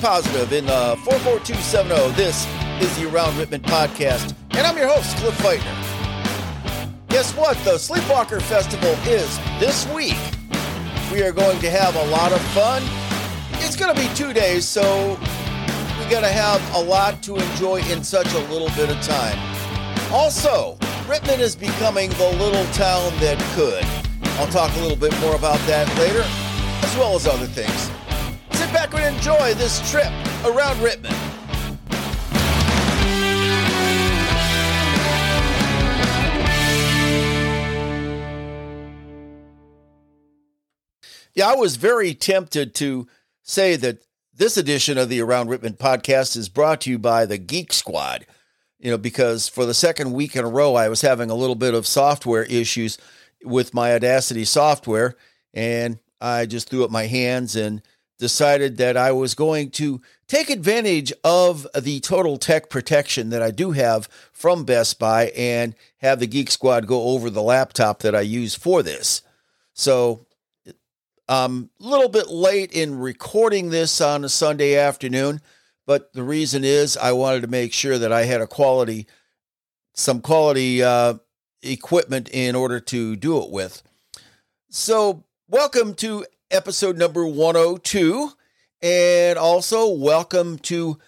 positive in uh, the 44270. This is the Around Rittman podcast, and I'm your host, Cliff Feitner. Guess what? The Sleepwalker Festival is this week. We are going to have a lot of fun. It's going to be two days, so we got to have a lot to enjoy in such a little bit of time. Also, Rittman is becoming the little town that could. I'll talk a little bit more about that later, as well as other things. Back and enjoy this trip around Rittman. Yeah, I was very tempted to say that this edition of the Around Rittman podcast is brought to you by the Geek Squad. You know, because for the second week in a row, I was having a little bit of software issues with my Audacity software, and I just threw up my hands and decided that I was going to take advantage of the total tech protection that I do have from Best Buy and have the Geek Squad go over the laptop that I use for this. So I'm a little bit late in recording this on a Sunday afternoon, but the reason is I wanted to make sure that I had a quality, some quality uh, equipment in order to do it with. So, welcome to episode number 102. And also, welcome to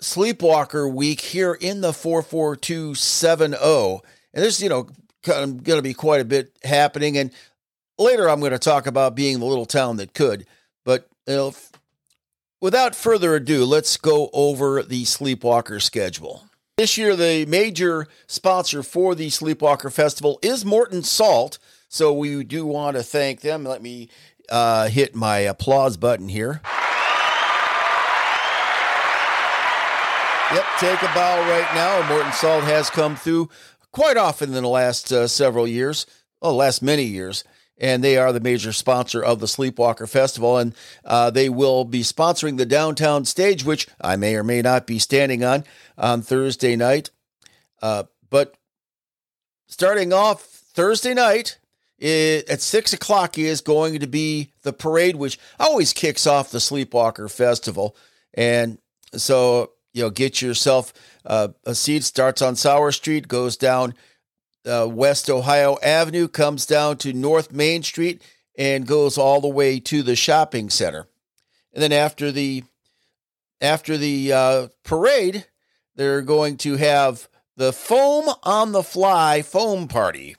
Sleepwalker Week here in the 44270. And there's, you know, going to be quite a bit happening. And later, I'm going to talk about being the little town that could. But, you know, without further ado, let's go over the Sleepwalker schedule. This year, the major sponsor for the Sleepwalker Festival is Morton Salt. So we do want to thank them. Let me uh, hit my applause button here. Yep, take a bow right now. Morton Salt has come through quite often in the last uh, several years, well, last many years, and they are the major sponsor of the Sleepwalker Festival, and uh, they will be sponsoring the downtown stage, which I may or may not be standing on on Thursday night. Uh, but starting off Thursday night, it, at six o'clock is going to be the parade, which always kicks off the Sleepwalker Festival. And so, you know, get yourself uh, a seat. Starts on Sour Street, goes down uh, West Ohio Avenue, comes down to North Main Street, and goes all the way to the shopping center. And then after the after the uh, parade, they're going to have the foam on the fly foam party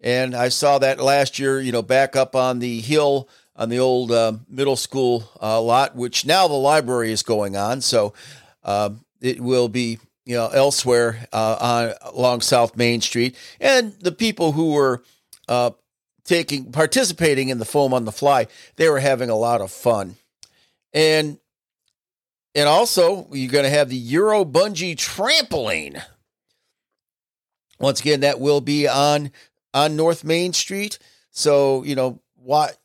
and I saw that last year, you know, back up on the hill on the old uh, middle school uh, lot, which now the library is going on. So uh, it will be, you know, elsewhere uh, on along South Main Street. And the people who were uh, taking participating in the foam on the fly, they were having a lot of fun. And and also you're going to have the Euro Bungee trampoline. Once again, that will be on on North Main Street. So, you know, what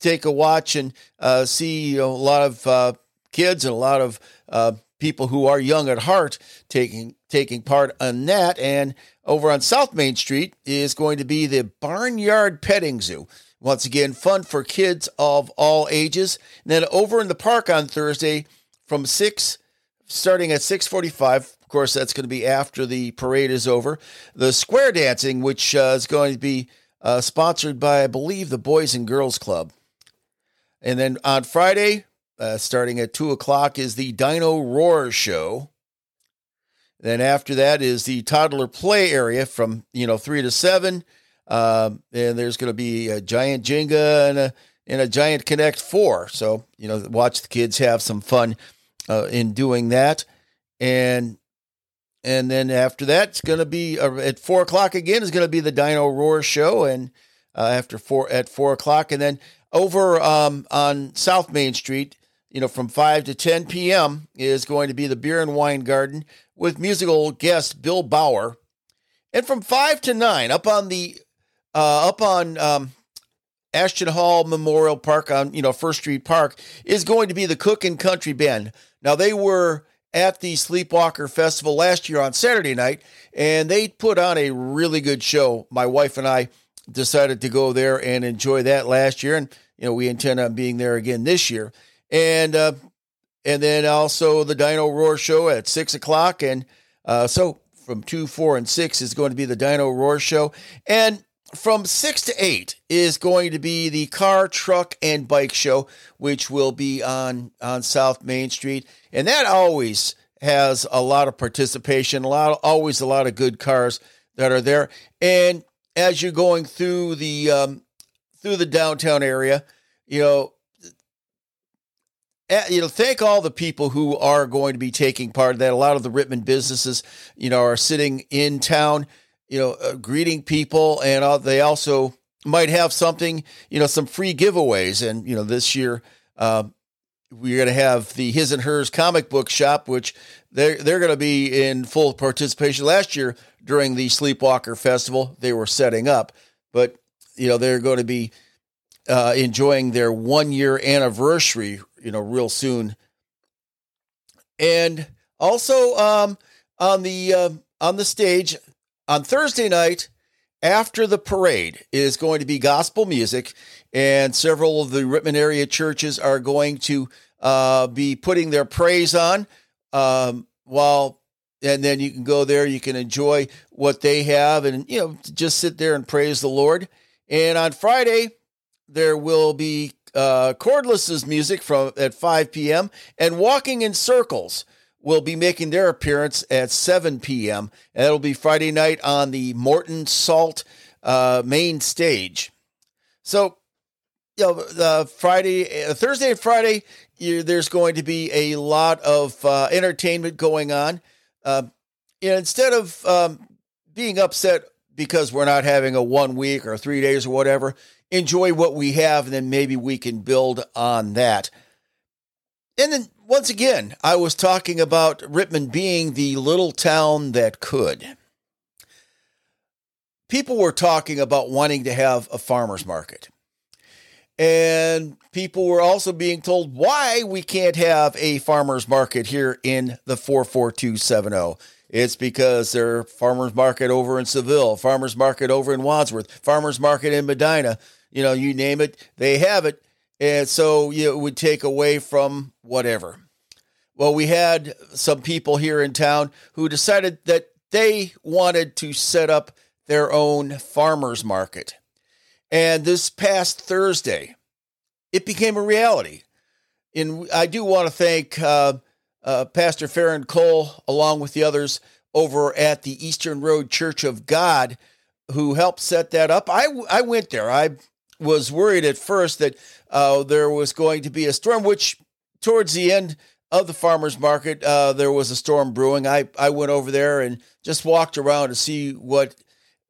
take a watch and uh, see you know, a lot of uh, kids and a lot of uh, people who are young at heart taking taking part on that. And over on South Main Street is going to be the Barnyard Petting Zoo. Once again, fun for kids of all ages. And then over in the park on Thursday from six, starting at six forty-five, of course, that's going to be after the parade is over. The square dancing, which uh, is going to be uh, sponsored by, I believe, the Boys and Girls Club. And then on Friday, uh, starting at 2 o'clock, is the Dino Roar Show. Then after that is the toddler play area from, you know, 3 to 7. Um, and there's going to be a giant Jenga and a, and a giant Connect 4. So, you know, watch the kids have some fun uh, in doing that. And and then after that, it's going to be uh, at four o'clock again. Is going to be the Dino Roar show, and uh, after four at four o'clock, and then over um, on South Main Street, you know, from five to ten p.m. is going to be the Beer and Wine Garden with musical guest Bill Bauer, and from five to nine up on the uh, up on um, Ashton Hall Memorial Park on you know First Street Park is going to be the Cook and Country Band. Now they were at the Sleepwalker Festival last year on Saturday night, and they put on a really good show. My wife and I decided to go there and enjoy that last year, and you know we intend on being there again this year. And uh, and then also the Dino Roar show at six o'clock. And uh, so from two, four, and six is going to be the Dino Roar show. And from six to eight is going to be the car, truck, and bike show, which will be on on South Main Street, and that always has a lot of participation, a lot, always a lot of good cars that are there. And as you're going through the um, through the downtown area, you know, eh, you know, thank all the people who are going to be taking part of that. A lot of the Rittman businesses, you know, are sitting in town, you know, uh, greeting people, and uh, they also might have something, you know, some free giveaways. And you know, this year, uh, we're going to have the His and Hers comic book shop, which they're they're going to be in full participation. Last year during the Sleepwalker Festival, they were setting up, but you know they're going to be uh, enjoying their one year anniversary, you know, real soon. And also um, on the uh, on the stage on Thursday night after the parade is going to be gospel music, and several of the Rittman area churches are going to uh, be putting their praise on. Um, while and then you can go there, you can enjoy what they have, and you know just sit there and praise the Lord. And on Friday, there will be uh, Cordless's music from at 5 p.m. and Walking in Circles will be making their appearance at 7 p.m. And that'll be Friday night on the Morton Salt uh, main stage. So, you know, Friday, uh, Thursday and Friday, there's going to be a lot of uh, entertainment going on. You know, instead of um, being upset because we're not having a one week or three days or whatever, enjoy what we have, and then maybe we can build on that. And then once again, I was talking about Rittman being the little town that could. People were talking about wanting to have a farmer's market. And people were also being told why we can't have a farmer's market here in the 44270. It's because there's farmer's market over in Seville, farmer's market over in Wadsworth, farmer's market in Medina. You know, you name it, they have it. And so you know, it would take away from whatever. Well, we had some people here in town who decided that they wanted to set up their own farmer's market. And this past Thursday, it became a reality. And I do want to thank uh, uh, Pastor Farron Cole, along with the others over at the Eastern Road Church of God, who helped set that up. I, I went there. I was worried at first that uh, there was going to be a storm, which towards the end of the farmers market, uh, there was a storm brewing. I, I went over there and just walked around to see what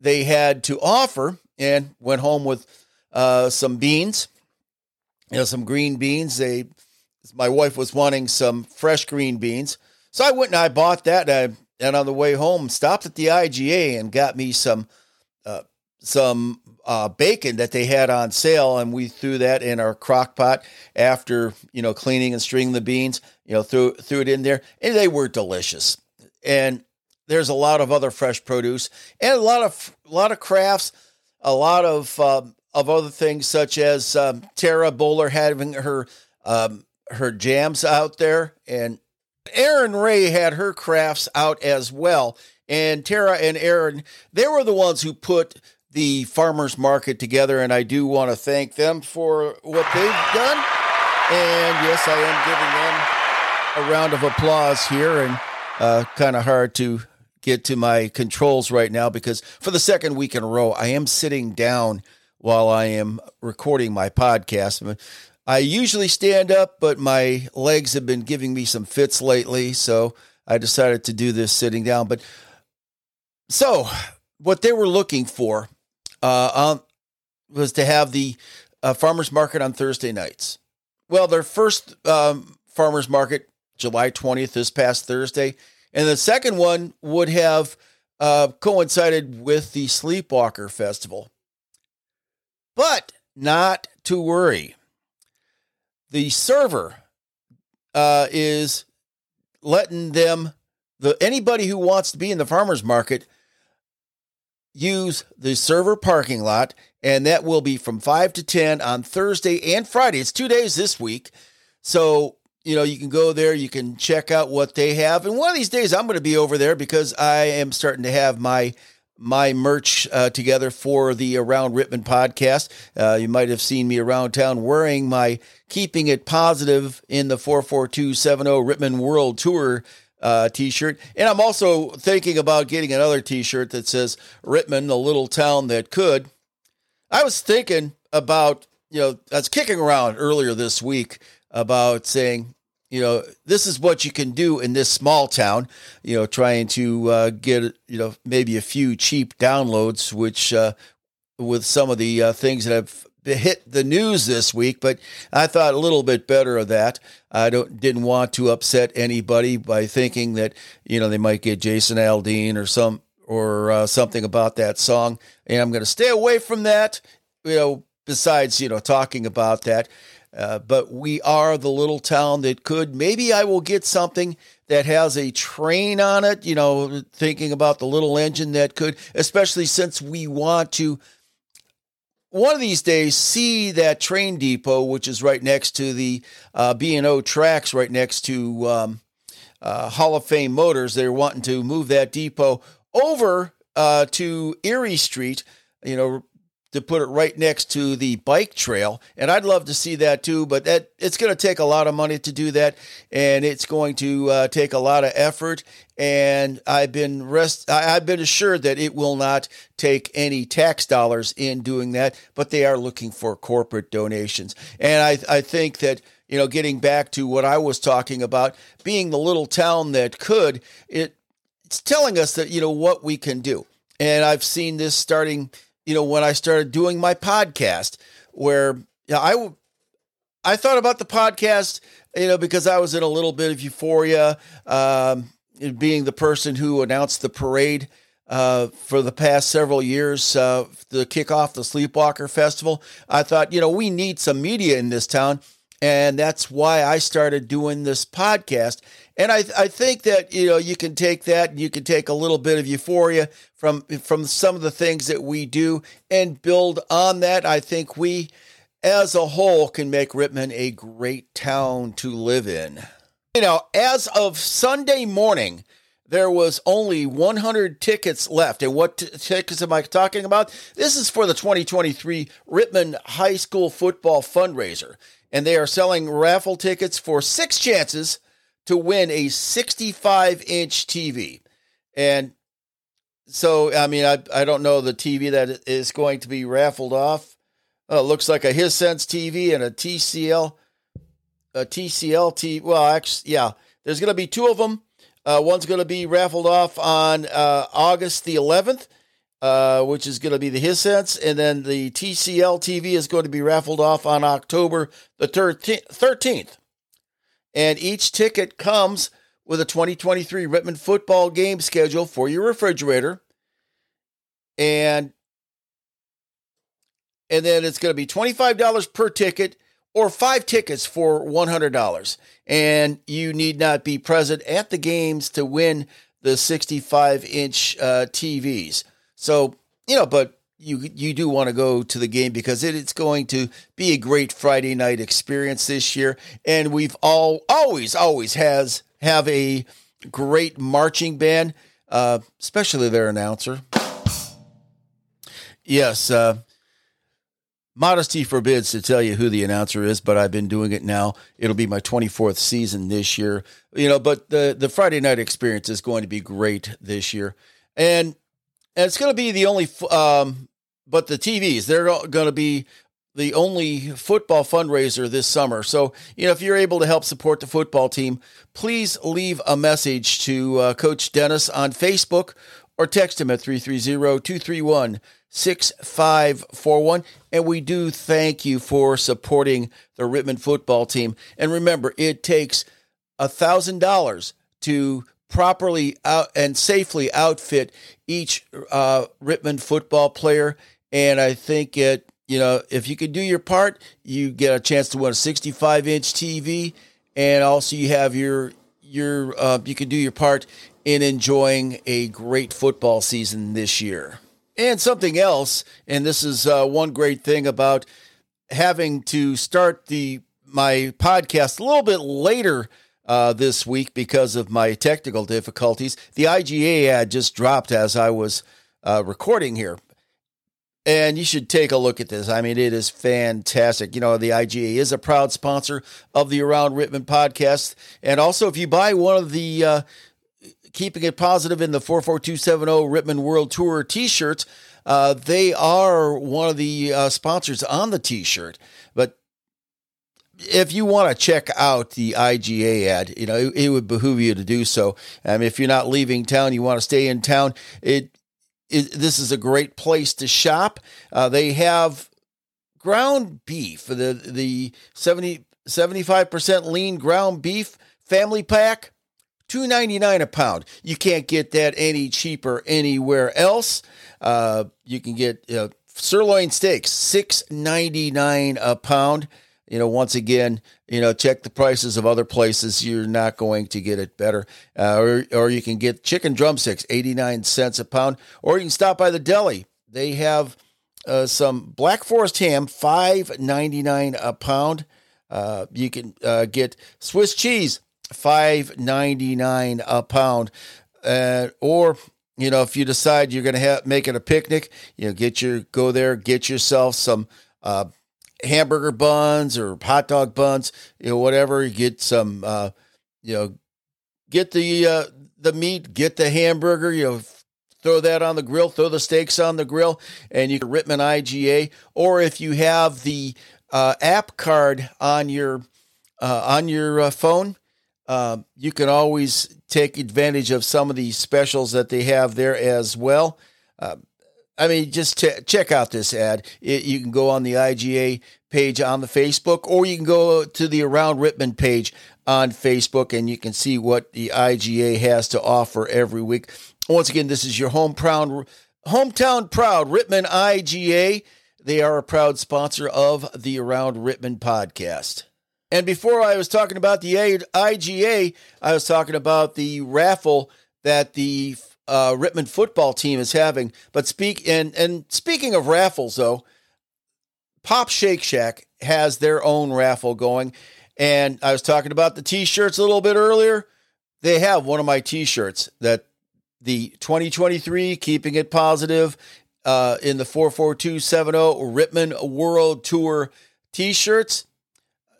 they had to offer and went home with uh, some beans, you know, some green beans. They, my wife was wanting some fresh green beans. So I went and I bought that. And, I, and on the way home, stopped at the IGA and got me some, uh, some uh, bacon that they had on sale, and we threw that in our crock pot after you know cleaning and stringing the beans. You know, threw threw it in there, and they were delicious. And there's a lot of other fresh produce and a lot of a lot of crafts, a lot of um, of other things such as um, Tara Bowler having her um, her jams out there, and Aaron Ray had her crafts out as well. And Tara and Aaron, they were the ones who put the farmers market together, and I do want to thank them for what they've done. And yes, I am giving them a round of applause here, and uh, kind of hard to get to my controls right now because for the second week in a row, I am sitting down while I am recording my podcast. I usually stand up, but my legs have been giving me some fits lately, so I decided to do this sitting down. But so, what they were looking for uh, um, was to have the uh, farmers market on Thursday nights. Well, their first um, farmers market, July 20th, this past Thursday. And the second one would have uh, coincided with the Sleepwalker Festival. But not to worry. The server uh, is letting them, the anybody who wants to be in the farmers market, use the server parking lot, and that will be from 5 to 10 on Thursday and Friday. It's two days this week. So you know, you can go there, you can check out what they have. And one of these days I'm going to be over there because I am starting to have my my merch uh, together for the Around Rittman podcast. Uh, you might have seen me around town wearing my Keeping It Positive in the 44270 Rittman World Tour uh, t-shirt. And I'm also thinking about getting another t-shirt that says Rittman, the little town that could. I was thinking about, you know, I was kicking around earlier this week about saying, you know, this is what you can do in this small town, you know, trying to uh, get, you know, maybe a few cheap downloads, which uh, with some of the uh, things that have hit the news this week, but I thought a little bit better of that. I don't didn't want to upset anybody by thinking that you know they might get Jason Aldean or some or uh, something about that song, and I'm going to stay away from that. You know, besides you know talking about that, uh, but we are the little town that could. Maybe I will get something that has a train on it, you know, thinking about the little engine that could, especially since we want to one of these days see that train depot, which is right next to the uh, B&O tracks, right next to um, uh, Hall of Fame Motors. They're wanting to move that depot over uh, to Erie Street, you know, to put it right next to the bike trail. And i'd love to see that too but that it's going to take a lot of money to do that. And it's going to uh, take a lot of effort and i've been rest i've been assured that it will not take any tax dollars in doing that but they are looking for corporate donations. And i i think that you know getting back to what i was talking about being the little town that could it it's telling us that you know what we can do. And i've seen this starting you know, when I started doing my podcast, where you know, I I thought about the podcast, you know, because I was in a little bit of euphoria, um, being the person who announced the parade uh, for the past several years uh, to kick off the Sleepwalker Festival. I thought, you know, we need some media in this town. And that's why I started doing this podcast. And I, I think that, you know, you can take that and you can take a little bit of euphoria from, from some of the things that we do and build on that. I think we, as a whole, can make Rittman a great town to live in. You know, as of Sunday morning, there was only 100 tickets left. And what t- tickets am I talking about? This is for the 2023 Rittman High School Football Fundraiser and they are selling raffle tickets for six chances to win a 65 inch TV. And so, I mean, I, I don't know the TV that is going to be raffled off. Uh, looks like a Hisense TV and a TCL, a TCL TV. Well, actually, yeah, there's going to be two of them. Uh, one's going to be raffled off on uh, August the 11th, uh, which is going to be the Hisense, and then the TCL TV is going to be raffled off on October the 13th. And each ticket comes with a 2023 Rittman football game schedule for your refrigerator. And and then it's going to be $25 per ticket or five tickets for $100. And you need not be present at the games to win the 65 inch uh, TVs. So, you know, but you you do want to go to the game because it, it's going to be a great Friday night experience this year, and we've all always always has have a great marching band, uh, especially their announcer. Yes, uh, modesty forbids to tell you who the announcer is, but I've been doing it now. It'll be my 24th season this year, you know. But the the Friday night experience is going to be great this year, and it's going to be the only, um, but the TVs, they're going to be the only football fundraiser this summer. So, you know, if you're able to help support the football team, please leave a message to uh, Coach Dennis on Facebook or text him at 330 231 6541. And we do thank you for supporting the Rittman football team. And remember, it takes $1,000 to properly out and safely outfit each uh, Rittman football player. And I think it, you know, if you can do your part, you get a chance to win a 65 inch TV, and also you have your your uh, you can do your part in enjoying a great football season this year. And something else, and this is uh, one great thing about having to start the my podcast a little bit later uh, this week because of my technical difficulties. The IGA ad just dropped as I was uh, recording here. And you should take a look at this. I mean, it is fantastic. You know, the IGA is a proud sponsor of the Around Rittman podcast. And also, if you buy one of the uh, Keeping It Positive in the 44270 Rittman World Tour t shirts, uh, they are one of the uh, sponsors on the t shirt. But if you want to check out the IGA ad, you know, it, it, would behoove you to do so. Um, if you're not leaving town, you want to stay in town, it, it this is a great place to shop. Uh, they have ground beef, the the 70, 75% lean ground beef family pack. Two ninety nine a pound. You can't get that any cheaper anywhere else. Uh, you can get uh, sirloin steaks six ninety nine a pound you know, once again, you know, check the prices of other places. You're not going to get it better. Uh, or, or you can get chicken drumsticks, 89 cents a pound, or you can stop by the deli. They have uh, some Black Forest ham, 5.99 a pound. Uh, you can uh, get Swiss cheese, 5.99 a pound. Uh, or you know, if you decide you're going to have make it a picnic, you know, get your go there, get yourself some uh, hamburger buns or hot dog buns, you know, whatever. You get some, uh, you know, get the uh, the meat, get the hamburger, you know, throw that on the grill, throw the steaks on the grill, and you can Rittman IGA. Or if you have the uh, app card on your uh, on your uh, phone, uh, you can always take advantage of some of these specials that they have there as well. Uh, I mean, just ch- check out this ad. It, you can go on the IGA page on the Facebook, or you can go to the Around Rittman page on Facebook, and you can see what the IGA has to offer every week. Once again, this is your home proud, hometown proud Rittman IGA. They are a proud sponsor of the Around Rittman podcast. And before I was talking about the IGA, I was talking about the raffle that the uh, Rittman football team is having. But speak and and speaking of raffles, though, Pop Shake Shack has their own raffle going, and I was talking about the T-shirts a little bit earlier. They have one of my T-shirts that the 2023 Keeping It Positive uh, in the 44270 Rittman World Tour T-shirts.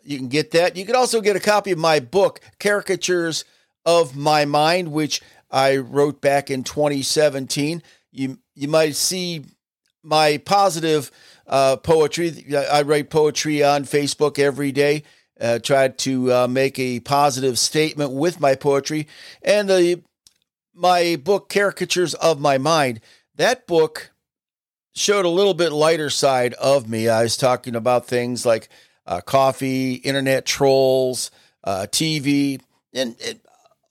You can get that. You can also get a copy of my book, Caricatures of My Mind, which I wrote back in 2017. You you might see my positive uh, poetry. I write poetry on Facebook every day. Uh, tried to uh, make a positive statement with my poetry, and the my book caricatures of my mind. That book showed a little bit lighter side of me. I was talking about things like uh, coffee, internet trolls, uh, TV, and, and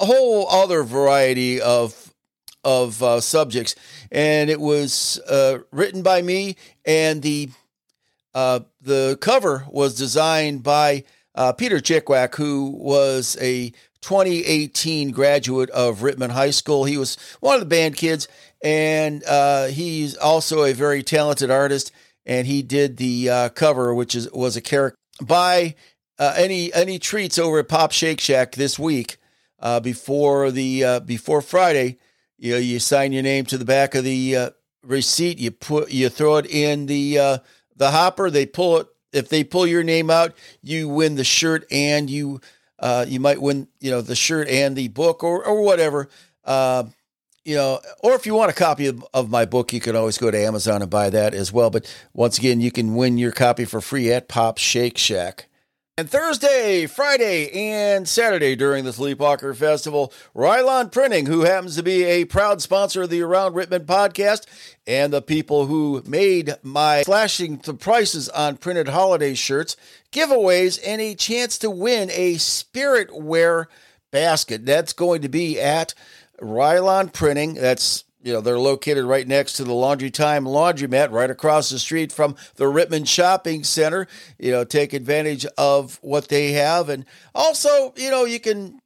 a whole other variety of of uh, subjects, and it was uh, written by me, and the uh, the cover was designed by uh, Peter Chickwack, who was a 2018 graduate of Rittman High School. He was one of the band kids, and he's also a very talented artist. And he did the uh, cover, which is was a character by any any treats over at Pop Shake Shack this week uh, before the uh, before Friday. You know, you sign your name to the back of the uh, receipt. You put you throw it in the uh, the hopper. They pull it. If they pull your name out, you win the shirt and you uh, you might win you know the shirt and the book or or whatever. You know, or if you want a copy of, of my book, you can always go to Amazon and buy that as well. But once again, you can win your copy for free at Pop Shake Shack. And Thursday, Friday, and Saturday during the Sleepwalker Festival, Rylon Printing, who happens to be a proud sponsor of the Around Rittman podcast, and the people who made my slashing the prices on printed holiday shirts, giveaways, and a chance to win a spirit wear basket. That's going to be at Rylon Printing. That's you know, they're located right next to the Laundry Time Laundromat, right across the street from the Rittman Shopping Center. You know, take advantage of what they have. And also, you know, you can,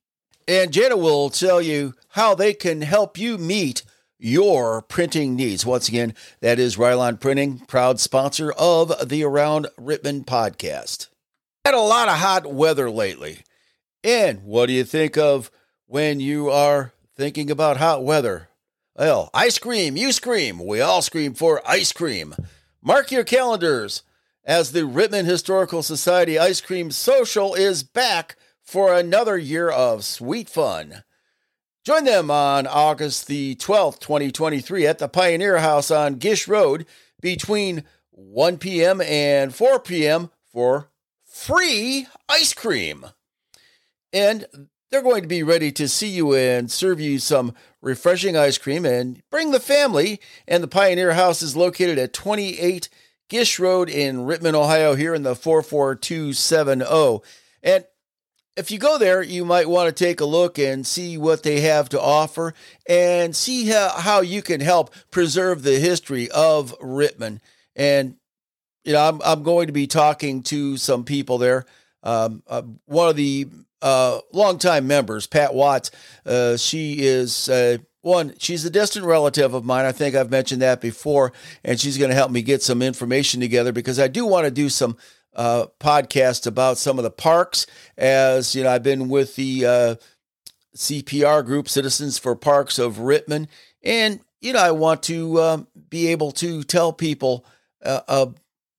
and Jenna will tell you how they can help you meet your printing needs. Once again, that is Rylon Printing, proud sponsor of the Around Rittman podcast. Had a lot of hot weather lately. And what do you think of when you are thinking about hot weather? Well, ice cream, you scream. We all scream for ice cream. Mark your calendars as the Rittman Historical Society Ice Cream Social is back for another year of sweet fun. Join them on August the 12th, 2023 at the Pioneer House on Gish Road between 1 p.m. and 4 p.m. for free ice cream. And they're going to be ready to see you and serve you some refreshing ice cream and bring the family. And the Pioneer House is located at 28 Gish Road in Rittman, Ohio, here in the 44270. And if you go there, you might want to take a look and see what they have to offer and see how, how you can help preserve the history of Rittman. And, you know, I'm, I'm going to be talking to some people there. Um, uh, one of the uh, longtime members, Pat Watts, uh, she is. Uh, one, she's a distant relative of mine. I think I've mentioned that before, and she's going to help me get some information together because I do want to do some uh, podcast about some of the parks. As you know, I've been with the uh, CPR group, Citizens for Parks of Rittman, and you know, I want to um, be able to tell people uh,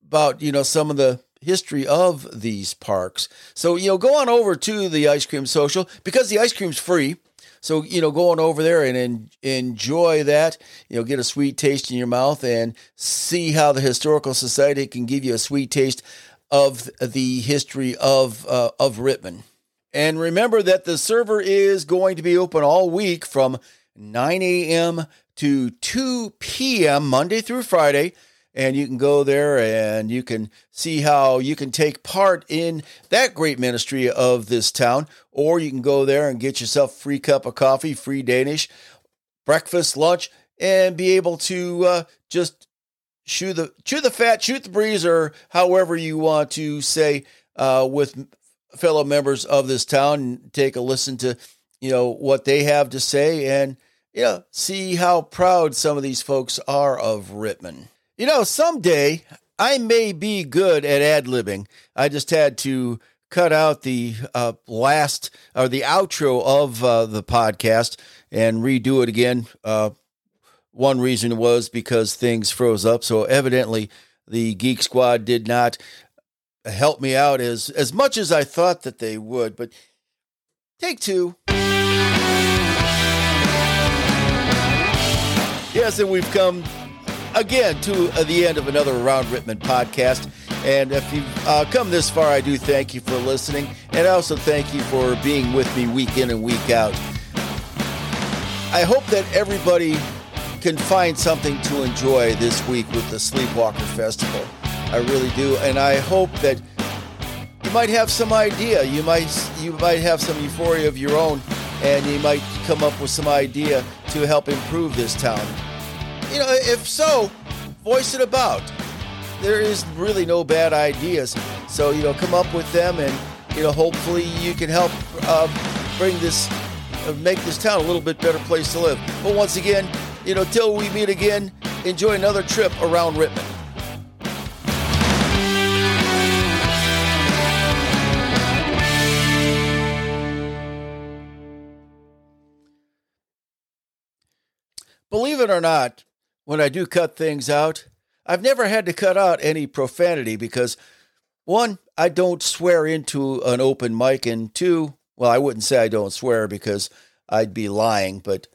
about you know some of the history of these parks. So you know, go on over to the ice cream social because the ice cream's free. So, you know, going over there and en- enjoy that, you know, get a sweet taste in your mouth and see how the Historical Society can give you a sweet taste of the history of uh, of Rittman. And remember that the server is going to be open all week from 9 a.m. to 2 p.m. Monday through Friday. And you can go there and you can see how you can take part in that great ministry of this town. Or you can go there and get yourself a free cup of coffee, free Danish, breakfast, lunch, and be able to uh, just chew the chew the fat, shoot the breeze, or however you want to say uh, with fellow members of this town. And take a listen to you know what they have to say, and you know see how proud some of these folks are of Rittman. You know, someday I may be good at ad libbing. I just had to cut out the uh, last or the outro of uh, the podcast and redo it again. Uh, one reason was because things froze up. So evidently, the Geek Squad did not help me out as as much as I thought that they would. But take two. Yes, and we've come again to uh, the end of another Around Rittman podcast. And if you've uh, come this far, I do thank you for listening. And I also thank you for being with me week in and week out. I hope that everybody can find something to enjoy this week with the Sleepwalker Festival. I really do, and I hope that you might have some idea. You might you might have some euphoria of your own, and you might come up with some idea to help improve this town. You know, if so, voice it about. There is really no bad ideas, so you know, come up with them, and you know, hopefully you can help uh, bring this, uh, make this town a little bit better place to live. But once again, you know, till we meet again, enjoy another trip around Rittman. Believe it or not, when I do cut things out, I've never had to cut out any profanity because one, I don't swear into an open mic, and two, well, I wouldn't say I don't swear because I'd be lying, but